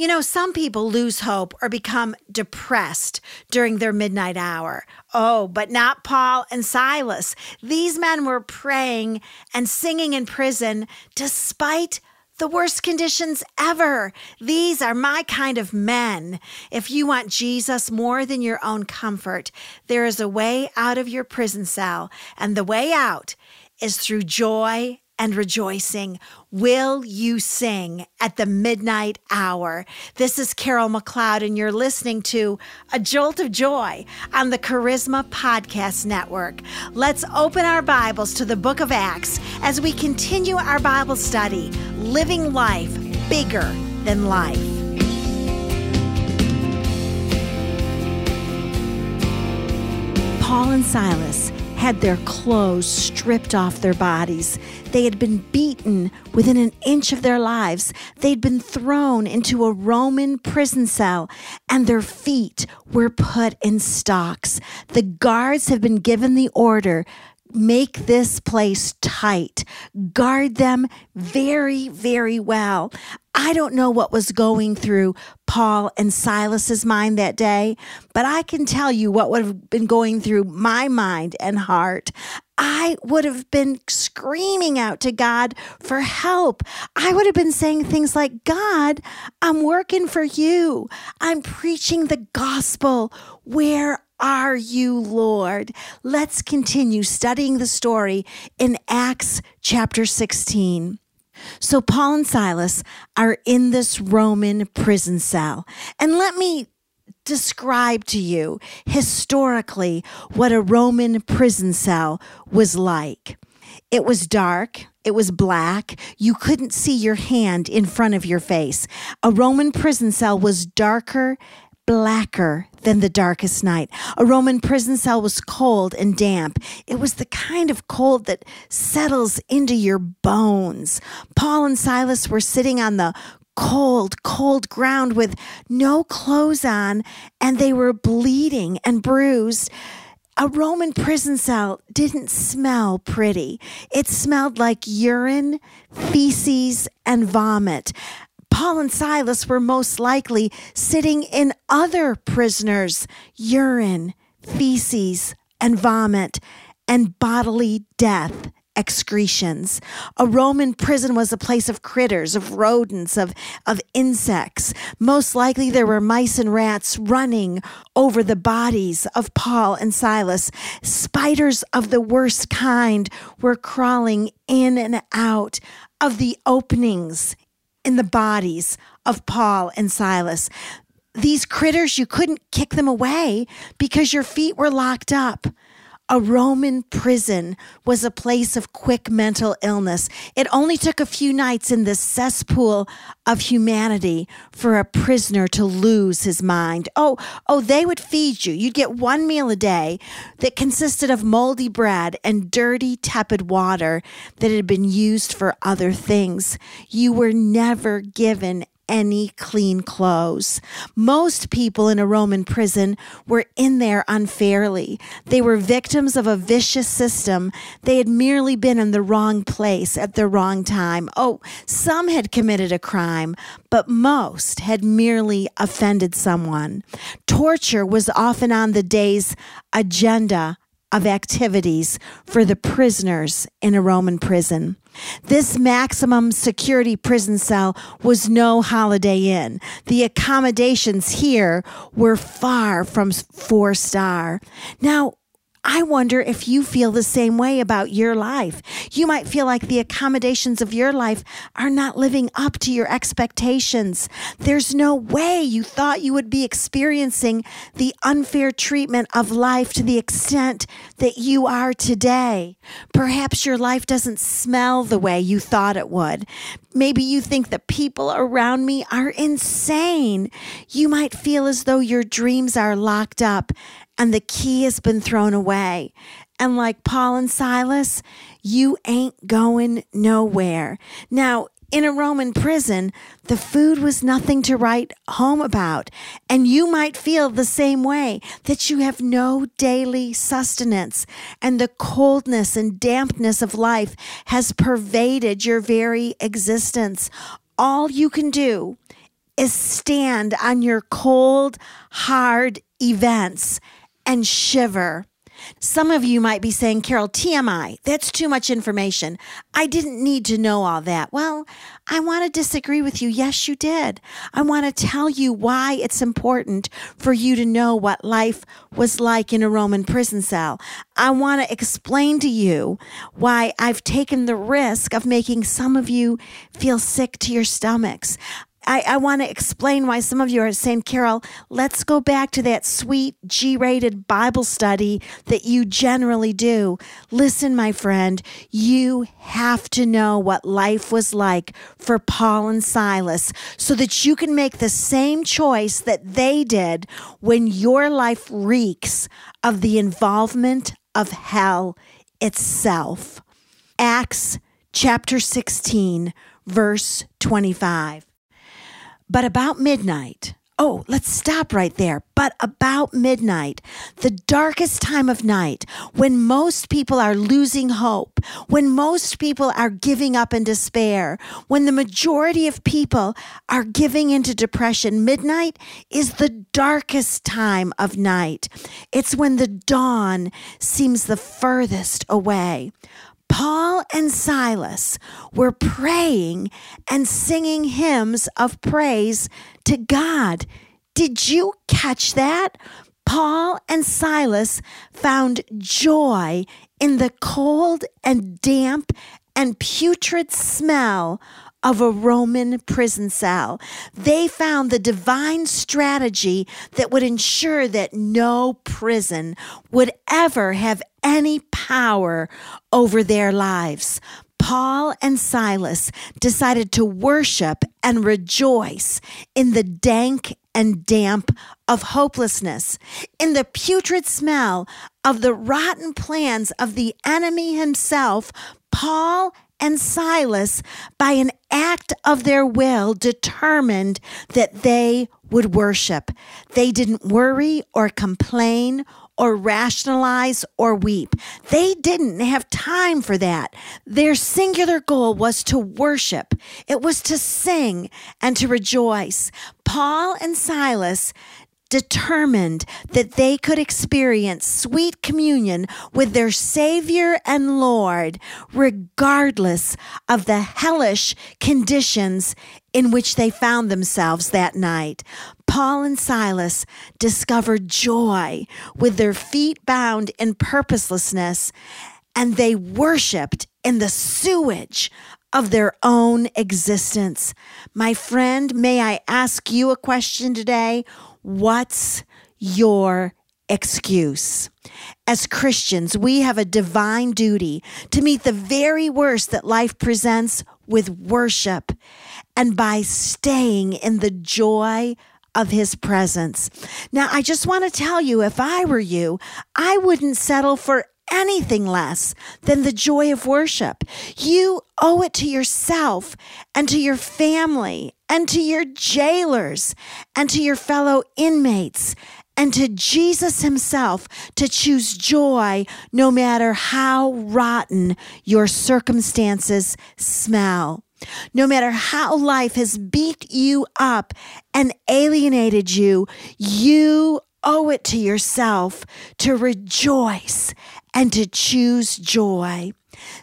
You know, some people lose hope or become depressed during their midnight hour. Oh, but not Paul and Silas. These men were praying and singing in prison despite the worst conditions ever. These are my kind of men. If you want Jesus more than your own comfort, there is a way out of your prison cell, and the way out is through joy and rejoicing. Will you sing at the midnight hour? This is Carol McLeod, and you're listening to A Jolt of Joy on the Charisma Podcast Network. Let's open our Bibles to the book of Acts as we continue our Bible study, Living Life Bigger Than Life. Paul and Silas had their clothes stripped off their bodies. They had been beaten within an inch of their lives. They'd been thrown into a Roman prison cell, and their feet were put in stocks. The guards have been given the order make this place tight, guard them very, very well. I don't know what was going through Paul and Silas's mind that day, but I can tell you what would have been going through my mind and heart. I would have been screaming out to God for help. I would have been saying things like, God, I'm working for you. I'm preaching the gospel. Where are you, Lord? Let's continue studying the story in Acts chapter 16. So, Paul and Silas are in this Roman prison cell. And let me describe to you historically what a Roman prison cell was like. It was dark. It was black. You couldn't see your hand in front of your face. A Roman prison cell was darker blacker than the darkest night. A Roman prison cell was cold and damp. It was the kind of cold that settles into your bones. Paul and Silas were sitting on the cold, cold ground with no clothes on, and they were bleeding and bruised. A Roman prison cell didn't smell pretty. It smelled like urine, feces, and vomit. Paul and Silas were most likely sitting in other prisoners' urine, feces, and vomit, and bodily death excretions. A Roman prison was a place of critters, of rodents, of, of insects. Most likely there were mice and rats running over the bodies of Paul and Silas. Spiders of the worst kind were crawling in and out of the openings in the bodies of Paul and Silas. These critters, you couldn't kick them away because your feet were locked up. A Roman prison was a place of quick mental illness. It only took a few nights in this cesspool of humanity for a prisoner to lose his mind. Oh, oh, they would feed you. You'd get one meal a day that consisted of moldy bread and dirty, tepid water that had been used for other things. You were never given any clean clothes. Most people in a Roman prison were in there unfairly. They were victims of a vicious system. They had merely been in the wrong place at the wrong time. Oh, some had committed a crime, but most had merely offended someone. Torture was often on the day's agenda of activities for the prisoners in a Roman prison. This maximum security prison cell was no Holiday Inn. The accommodations here were far from four star. Now, I wonder if you feel the same way about your life. You might feel like the accommodations of your life are not living up to your expectations. There's no way you thought you would be experiencing the unfair treatment of life to the extent that you are today. Perhaps your life doesn't smell the way you thought it would. Maybe you think the people around me are insane. You might feel as though your dreams are locked up and the key has been thrown away. And like Paul and Silas, you ain't going nowhere. Now, in a Roman prison, the food was nothing to write home about. And you might feel the same way that you have no daily sustenance, and the coldness and dampness of life has pervaded your very existence. All you can do is stand on your cold, hard events and shiver. Some of you might be saying, Carol, TMI, that's too much information. I didn't need to know all that. Well, I want to disagree with you. Yes, you did. I want to tell you why it's important for you to know what life was like in a Roman prison cell. I want to explain to you why I've taken the risk of making some of you feel sick to your stomachs. I, I want to explain why some of you are saying, Carol, let's go back to that sweet G rated Bible study that you generally do. Listen, my friend, you have to know what life was like for Paul and Silas so that you can make the same choice that they did when your life reeks of the involvement of hell itself. Acts chapter 16, verse 25. But about midnight, oh, let's stop right there. But about midnight, the darkest time of night, when most people are losing hope, when most people are giving up in despair, when the majority of people are giving into depression, midnight is the darkest time of night. It's when the dawn seems the furthest away. Paul and Silas were praying and singing hymns of praise to God. Did you catch that? Paul and Silas found joy in the cold and damp and putrid smell of a Roman prison cell. They found the divine strategy that would ensure that no prison would ever have any power over their lives. Paul and Silas decided to worship and rejoice in the dank and damp of hopelessness, in the putrid smell of the rotten plans of the enemy himself. Paul and Silas, by an act of their will, determined that they would worship. They didn't worry or complain or rationalize or weep. They didn't have time for that. Their singular goal was to worship, it was to sing and to rejoice. Paul and Silas determined that they could experience sweet communion with their Savior and Lord, regardless of the hellish conditions in which they found themselves that night. Paul and Silas discovered joy with their feet bound in purposelessness, and they worshiped in the sewage of their own existence. My friend, may I ask you a question today? What's your excuse? As Christians, we have a divine duty to meet the very worst that life presents with worship and by staying in the joy of his presence. Now, I just want to tell you if I were you, I wouldn't settle for anything less than the joy of worship. You owe it to yourself and to your family and to your jailers and to your fellow inmates and to Jesus himself to choose joy no matter how rotten your circumstances smell. No matter how life has beat you up and alienated you, you owe it to yourself to rejoice and to choose joy.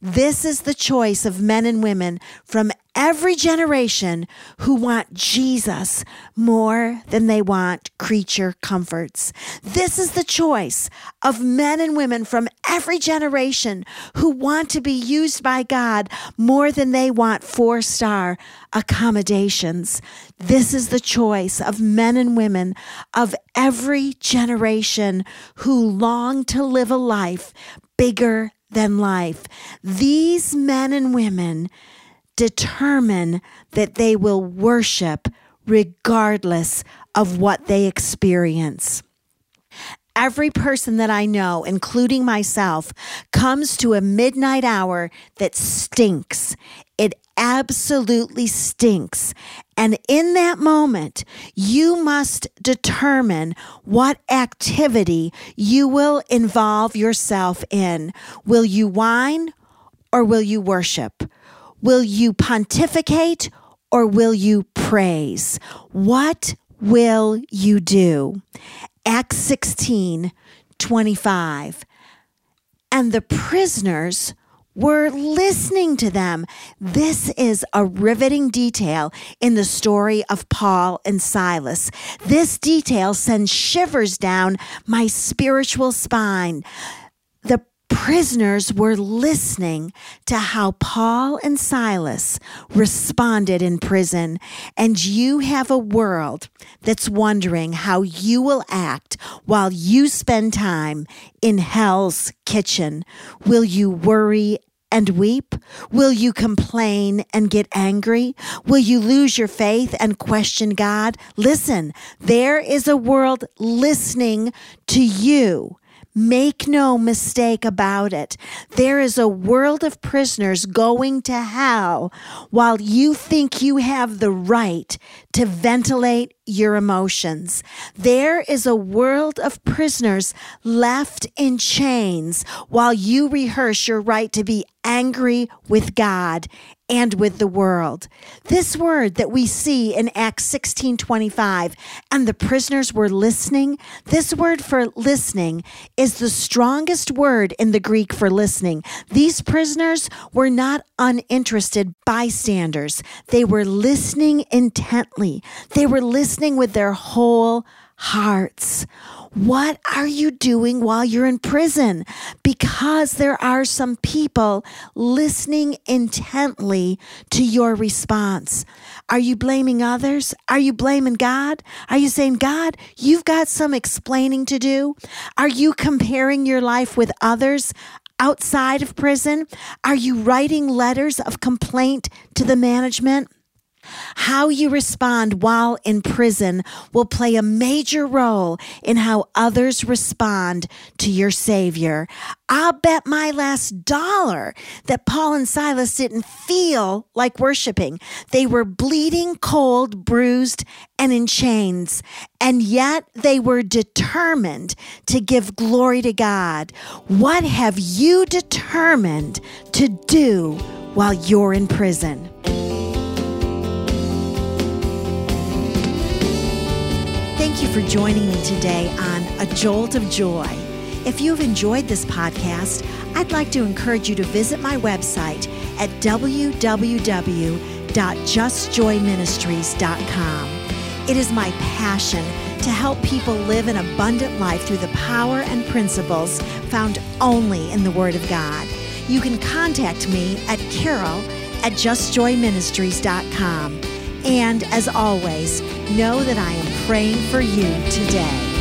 This is the choice of men and women from every generation who want Jesus more than they want creature comforts. This is the choice of men and women from every generation who want to be used by God more than they want four star accommodations. This is the choice of men and women of every generation who long to live a life bigger than life. These men and women determine that they will worship regardless of what they experience. Every person that I know, including myself, comes to a midnight hour that stinks. It absolutely stinks. And in that moment, you must determine what activity you will involve yourself in. Will you whine or will you worship? Will you pontificate or will you praise? What will you do? Acts 16 25. And the prisoners were listening to them. This is a riveting detail in the story of Paul and Silas. This detail sends shivers down my spiritual spine. The prisoners were listening to how Paul and Silas responded in prison, and you have a world that's wondering how you will act while you spend time in hell's kitchen. Will you worry and weep? Will you complain and get angry? Will you lose your faith and question God? Listen, there is a world listening to you. Make no mistake about it. There is a world of prisoners going to hell while you think you have the right to ventilate your emotions. There is a world of prisoners left in chains while you rehearse your right to be angry with God and with the world. This word that we see in Acts 16:25 and the prisoners were listening, this word for listening is the strongest word in the Greek for listening. These prisoners were not uninterested bystanders. They were listening intently. They were listening with their whole hearts. What are you doing while you're in prison? Because there are some people listening intently to your response. Are you blaming others? Are you blaming God? Are you saying, God, you've got some explaining to do? Are you comparing your life with others? Outside of prison? Are you writing letters of complaint to the management? How you respond while in prison will play a major role in how others respond to your Savior. I'll bet my last dollar that Paul and Silas didn't feel like worshiping. They were bleeding, cold, bruised, and in chains, and yet they were determined to give glory to God. What have you determined to do while you're in prison? Thank you for joining me today on A Jolt of Joy. If you've enjoyed this podcast, I'd like to encourage you to visit my website at www.justjoyministries.com. It is my passion to help people live an abundant life through the power and principles found only in the Word of God. You can contact me at carol at justjoyministries.com. And as always, know that I am praying for you today.